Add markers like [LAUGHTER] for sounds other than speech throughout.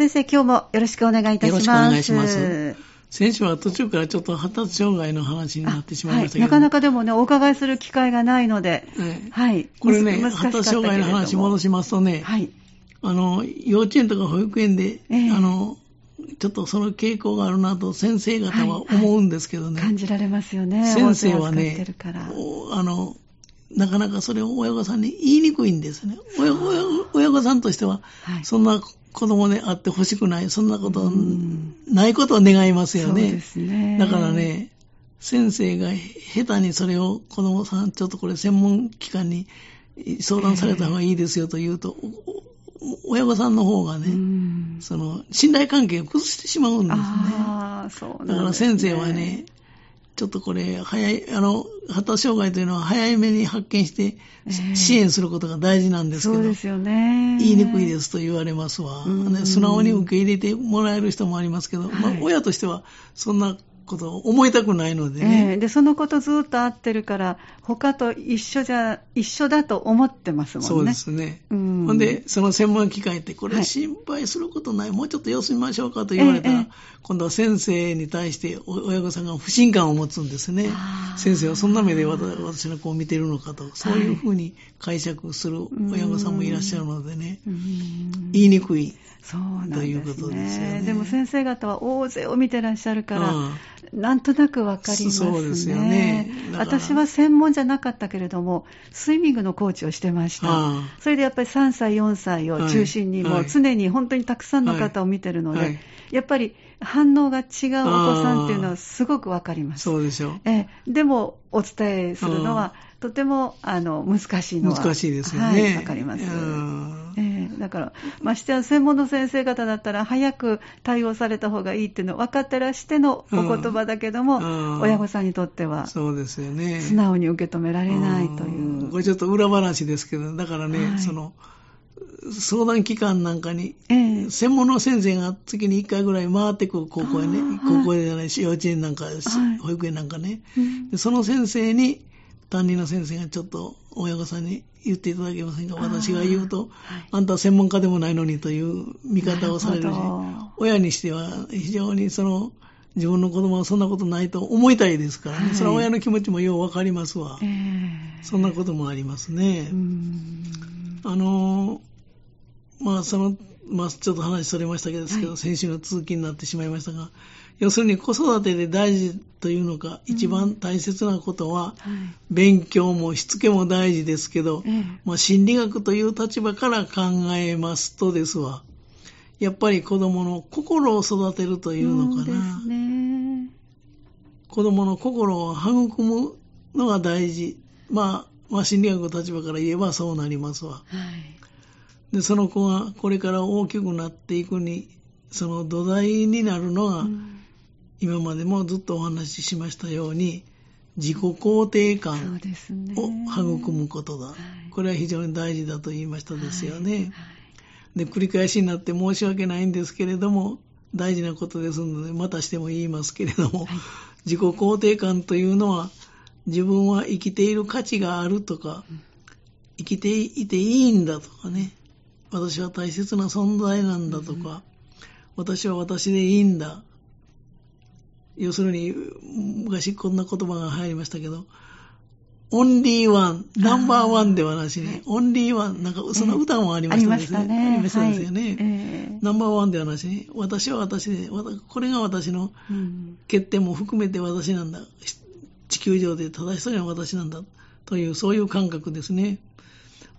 先生、今日もよろしくお願いいたします。よろしくお願いします。先週は途中からちょっと発達障害の話になってしまいましたけど、はい、なかなかでもね、お伺いする機会がないので、はい。これね、発達障害の話戻しますとね、はい。あの、幼稚園とか保育園で、えー、あの、ちょっとその傾向があるなと先生方は思うんですけどね。はいはい、感じられますよね。先生はね、あの、なかなかそれを親御さんに言いにくいんですね。親親御さんとしては、そんな子供であってほしくない、そんなこと、ないことを願いますよね。そうですね。だからね、先生が下手にそれを子供さん、ちょっとこれ専門機関に相談された方がいいですよと言うと、親御さんの方がね、その信頼関係を崩してしまうんですね。あそう、ね、だから先生はね、ちょっとこれ、早い、あの、発達障害というのは早めに発見して、支援することが大事なんですけど、そうですよね。言いにくいですと言われますわ。素直に受け入れてもらえる人もありますけど、はい、まあ、親としてはそんなことを思いたくないのでね。えー、で、そのことずっと合ってるから、他と一緒じゃ、一緒だと思ってますもんね。そうですね。うん、ほんで、その専門機関行って、これ心配することない、はい、もうちょっと様子見ましょうかと言われたら、えーえー、今度は先生に対して親御さんが不信感を持つんですね。先生はそんな目で私の子を見てるのかと、そういうふうに解釈する親御さんもいらっしゃるのでね、言いにくい。そうなんですね。ということですよね。でも先生方は大勢を見てらっしゃるから、うん、なんとなくわかりますね。そうですよね。私は専門じゃなかったけれども、スイミングのコーチをしてました。それでやっぱり3歳、4歳を中心に、もう常に本当にたくさんの方を見てるので、はいはい、やっぱり反応が違うお子さんっていうのはすごくわかります。そうでしょう。えでも、お伝えするのは、とてもあの難しいのは難しいですよね。はい、わかります。えー、だから、ましてや専門の先生方だったら、早く対応された方がいいっていうの分かってらしてのお言葉だけども、親御さんにとっては、そうですよね。素直に受け止められないという。これちょっと裏話ですけど、だからね、はい、その、相談機関なんかに、えー、専門の先生が月に1回ぐらい回ってくる高校へね、高校へじゃないし、幼稚園なんか、はい、保育園なんかね、うん、その先生に担任の先生がちょっと親御さんに言っていただけませんか？私が言うと、はい、あんたは専門家でもないのにという見方をされるし、親にしては非常にその、自分の子供はそんなことないと思いたいですからね、はい、それは親の気持ちもようわかりますわ、えー、そんなこともありますね。あの、まあその、まあちょっと話それましたけど、はい、先週の続きになってしまいましたが、要するに子育てで大事というのか、一番大切なことは、勉強もしつけも大事ですけど、まあ、心理学という立場から考えますとですわ、やっぱり子供の心を育てるというのかな。ね、子供の心を育むのが大事。まあ、まあ、心理学の立場から言えばそうなりますわ。はい、で、その子がこれから大きくなっていくに、その土台になるのが、うん。今までもずっとお話ししましたように、自己肯定感を育むことだ、ねはい、これは非常に大事だと言いましたですよね、はい。はい、で繰り返しになって申し訳ないんですけれども大事なことですのでまたしても言いますけれども、自己肯定感というのは自分は生きている価値があるとか、生きていていいんだとかね私は大切な存在なんだとか、私は私でいいんだ要するに、昔こんな言葉が入りましたけど、オンリーワン、ナンバーワンではなしに、オンリーワン、なんかその歌もありましたですね。ありましたですよね。ナンバーワンではなしに、私は私で、これが私の欠点も含めて私なんだ。地球上で正しそうには私なんだ。という、そういう感覚ですね。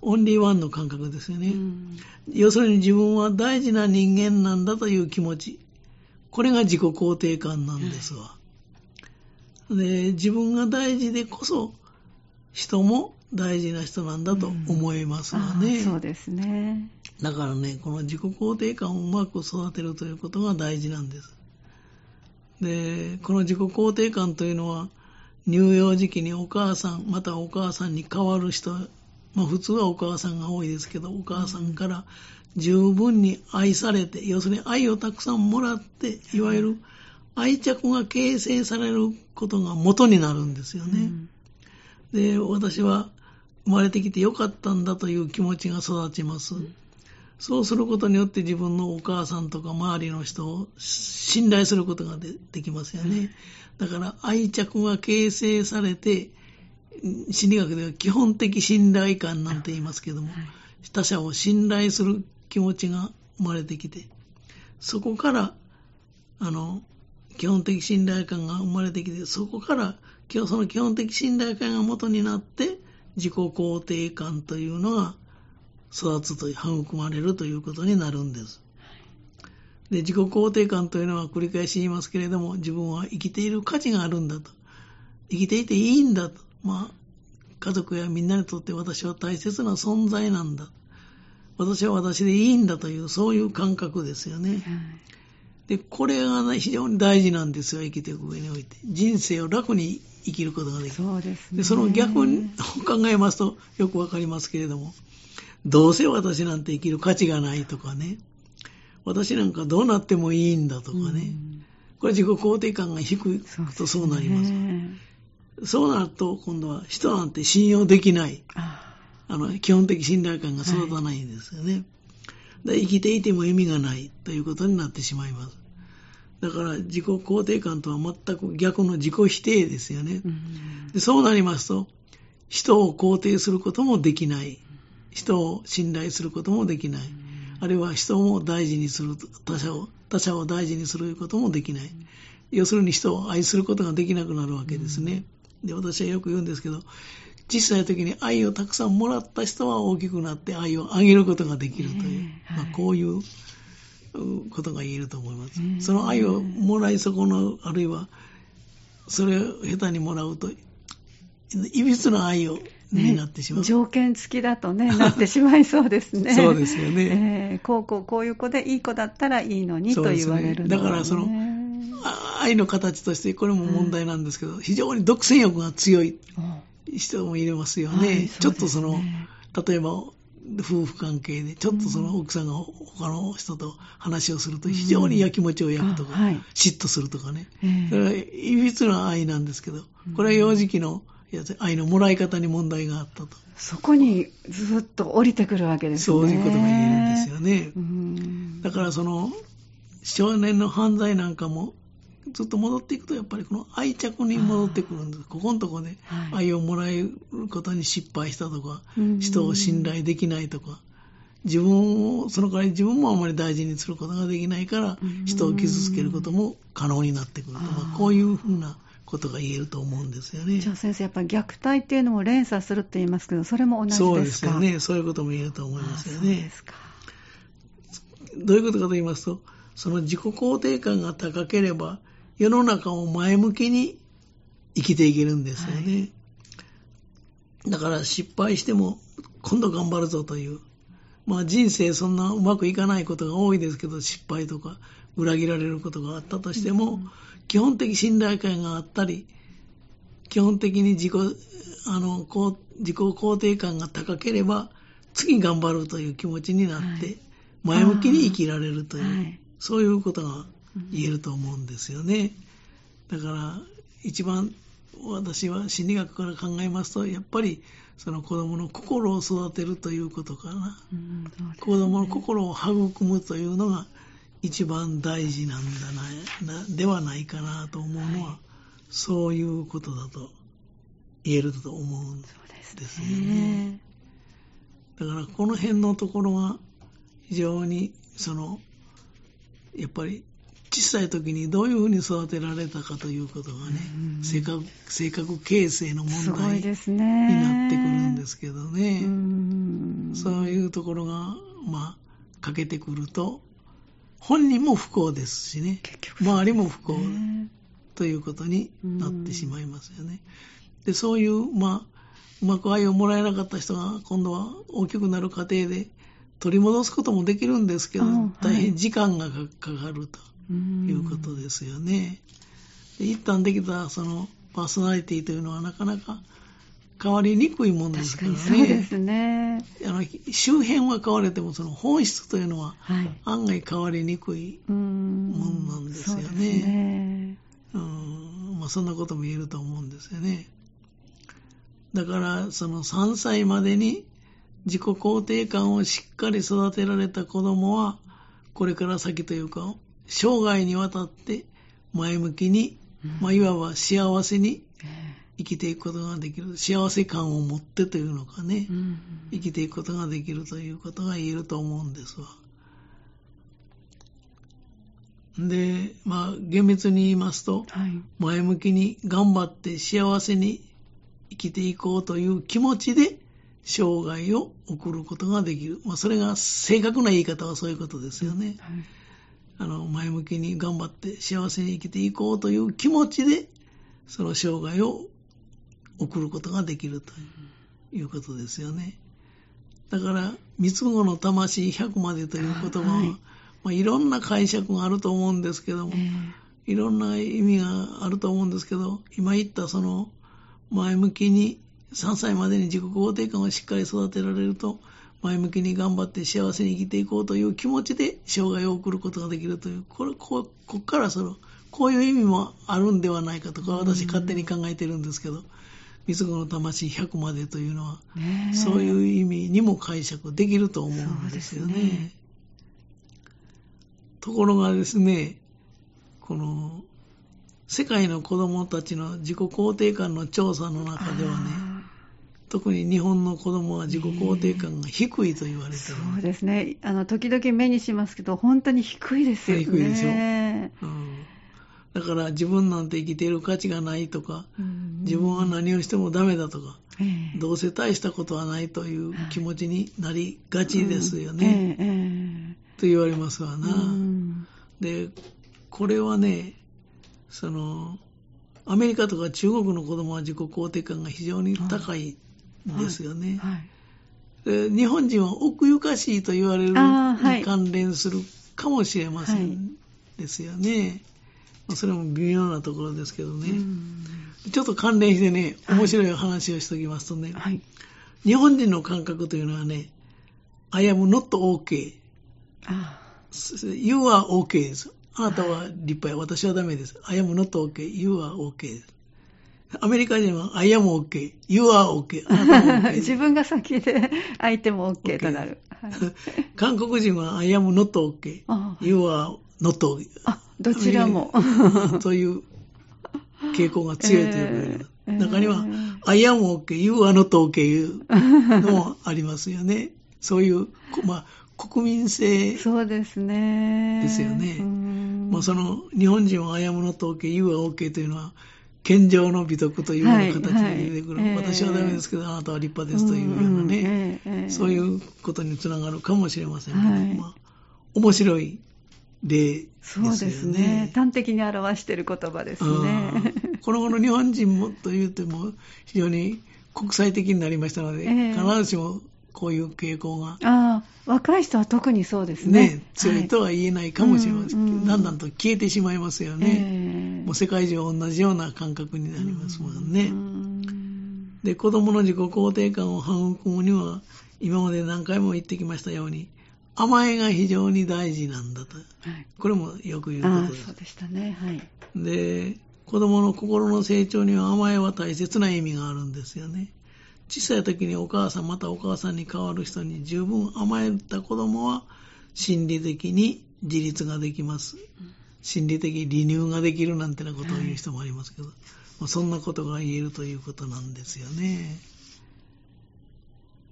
オンリーワンの感覚ですよね。要するに自分は大事な人間なんだという気持ち。これが自己肯定感なんですわ。で、自分が大事でこそ、人も大事な人なんだと思いますわね、うん、そうですね。だからね、この自己肯定感をうまく育てるということが大事なんです。で、この自己肯定感というのは、乳幼児期にお母さん、またお母さんに変わる人、まあ普通はお母さんが多いですけど、お母さんから十分に愛されて、要するに愛をたくさんもらって、いわゆる愛着が形成されることが元になるんですよね。うん、で、私は生まれてきてよかったんだという気持ちが育ちます。うん、そうすることによって自分のお母さんとか周りの人を信頼することがでできますよね。だから愛着が形成されて、心理学では基本的信頼感なんて言いますけども、他者を信頼する気持ちが生まれてきて、そこから、あの、基本的信頼感が生まれてきて、そこから、その基本的信頼感が元になって、自己肯定感というのが育つという、育まれるということになるんです。で、自己肯定感というのは繰り返し言いますけれども、自分は生きている価値があるんだと。生きていていいんだと。まあ、家族やみんなにとって私は大切な存在なんだ。私は私でいいんだという、そういう感覚ですよね。で、これが、ね、非常に大事なんですよ、生きていく上において。人生を楽に生きることができる。そうですね。で、その逆に考えますとよくわかりますけれども、どうせ私なんて生きる価値がないとかね、私なんかどうなってもいいんだとかね、これ自己肯定感が低いとそうなります。そうなると、今度は人なんて信用できない。あの、基本的信頼感が育たないんですよね。はい、生きていても意味がないということになってしまいます。だから自己肯定感とは全く逆の自己否定ですよね。でそうなりますと、人を肯定することもできない。人を信頼することもできない。あるいは人も大事にする、他者を、他者を大事にすることもできない。要するに人を愛することができなくなるわけですね。で、私はよく言うんですけど、小さい時に愛をたくさんもらった人は大きくなって愛をあげることができるという、まあ、こういうことが言えると思います。その愛をもらい損なう、あるいはそれを下手にもらうと、いびつな愛をになってしまう、ね、条件付きだとね、なってしまいそうですね。[LAUGHS] そうですよね、えー、こうこうこういう子でいい子だったらいいのにと言われるの、ね、だからその、愛の形として、これも問題なんですけど、非常に独占欲が強い人もいれますよね。はい、ちょっとその、例えば、夫婦関係で、ちょっとその奥さんが他の人と話をすると非常にやきもちを焼くとか、うんはい、嫉妬するとかね。それはいびつな愛なんですけど、これは幼児期の愛のもらい方に問題があったと。そこにずっと降りてくるわけですね。そういうことが言えるんですよね。だからその、少年の犯罪なんかも、ずっと戻っていくと、やっぱりこの愛着に戻ってくるんです。ここのとこで愛をもらえることに失敗したとか、人を信頼できないとか、自分を、その代わり自分もあまり大事にすることができないから、人を傷つけることも可能になってくるとか、こういうふうなことが言えると思うんですよね。じゃあ先生、やっぱり虐待っていうのも連鎖するって言いますけど、それも同じですか？そうですよね。そういうことも言えると思いますよね。そうですか。どういうことかと言いますと、その自己肯定感が高ければ、世の中を前向きに生きていけるんですよね。はい、だから失敗しても、今度頑張るぞという。まあ人生そんなうまくいかないことが多いですけど、失敗とか裏切られることがあったとしても、うん基本的信頼感があったり、基本的に自己、あの、こう自己肯定感が高ければ、次頑張るという気持ちになって、前向きに生きられるという、はい、そういうことが言えると思うんですよね。だから、一番私は心理学から考えますと、やっぱりその子供の心を育てるということかな。うんね、子供の心を育むというのが一番大事なんだな、ではないかなと思うのは、はい、そういうことだと言えると思うんですよね。だからこの辺のところが非常にそのやっぱり小さい時にどういうふうに育てられたかということがね、うん、性格性格形成の問題になってくるんですけどね、そういうところがまあ欠けてくると本人も不幸ですしね、周りも不幸ということになってしまいますよね。で、そういう、まあ、うまく愛をもらえなかった人が今度は大きくなる過程で取り戻すこともできるんですけど、大変時間がかかるということですよね。で一旦できたそのパーソナリティというのはなかなか変わりにくいものですからね。そうですね。あの周辺は変われても、その本質というのは案外変わりにくいものなんですよね。ねうんまあ、そんなことも言えると思うんですよね。だから、その3歳までに自己肯定感をしっかり育てられた子供は、これから先というか、生涯にわたって前向きに、まあ、いわば幸せに生きていくことができる。幸せ感を持ってというのかね、生きていくことができるということが言えると思うんですわ。で、まあ、厳密に言いますと、はい、前向きに頑張って幸せに生きていこうという気持ちで生涯を送ることができる。まあ、それが正確な言い方はそういうことですよね。はい、あの前向きに頑張って幸せに生きていこうという気持ちで、その生涯を送ることができるということですよね。だから、三つ子の魂100までという言葉は、はいまあ、いろんな解釈があると思うんですけども、えー、いろんな意味があると思うんですけど、今言ったその前向きに3歳までに自己肯定感をしっかり育てられると、前向きに頑張って幸せに生きていこうという気持ちで生涯を送ることができるという、これ、ここっからその、こういう意味もあるんではないかとか、私勝手に考えてるんですけど、三つ子の魂100までというのは、そういう意味にも解釈できると思うんですよね。ところがですね、この、世界の子供たちの自己肯定感の調査の中ではね、特に日本の子供は自己肯定感が低いと言われてる、そうですね。あの、時々目にしますけど、本当に低いですよね。低いでしょ。うん、だから自分なんて生きている価値がないとか、自分は何をしてもダメだとか、どうせ大したことはないという気持ちになりがちですよね。と言われますわな。で、これはね、その、アメリカとか中国の子供は自己肯定感が非常に高いんですよね。はい。はい、日本人は奥ゆかしいと言われるに関連するかもしれませんですよね。はい、それも微妙なところですけどね。ちょっと関連してね、面白い話をしておきますとね、日本人の感覚というのはね、I am not あ You are OK です。あなたは立派や、私はダメです。I am not OK, you are OK です。アメリカ人は I am OK, you are OK, あなたも [LAUGHS] OK 自分が先で相手も OK となる。はい、[LAUGHS] 韓国人は I am not OK, you are not OK. あ、どちらも。という傾向が強いというえー、中には、I am OK, you are not OK いうのもありますよね。[LAUGHS] そういう、まあ、国民性そうですね。ですよね。まあ、その日本人は謝の統計、言うは OK というのは、健常の美徳というような形で出てくる、はいはい、私はダメですけど、あなたは立派ですというようなね、えー、そういうことにつながるかもしれませんけど、はい、まあ、面白い例ですよね。そうですね。端的に表している言葉ですね。この頃日本人もというても非常に国際的になりましたので、えー、必ずしもこういう傾向が。ああ、若い人は特にそうですね。ね強いとは言えないかもしれませんはい、だんだんと消えてしまいますよね。えー、もう世界中同じような感覚になりますもんね。んで、子供の自己肯定感を育むには、今まで何回も言ってきましたように、甘えが非常に大事なんだと。はい、これもよく言うことです。そうでしたね。はい。で、子供の心の成長には甘えは大切な意味があるんですよね。小さい時にお母さんまたお母さんに代わる人に十分甘えた子供は心理的に自立ができます。心理的離乳ができるなんてなことを言う人もありますけど、はい、そんなことが言えるということなんですよね。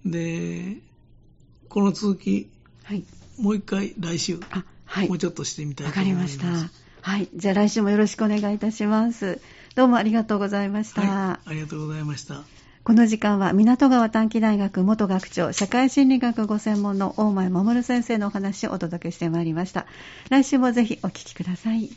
で、この続き、はい、もう一回来週、はい、もうちょっとしてみたいと思います。わかりました。はい。じゃあ来週もよろしくお願いいたします。どうもありがとうございました。はい、ありがとうございました。この時間は港川短期大学元学長社会心理学ご専門の大前守先生のお話をお届けしてまいりました。来週もぜひお聞きください。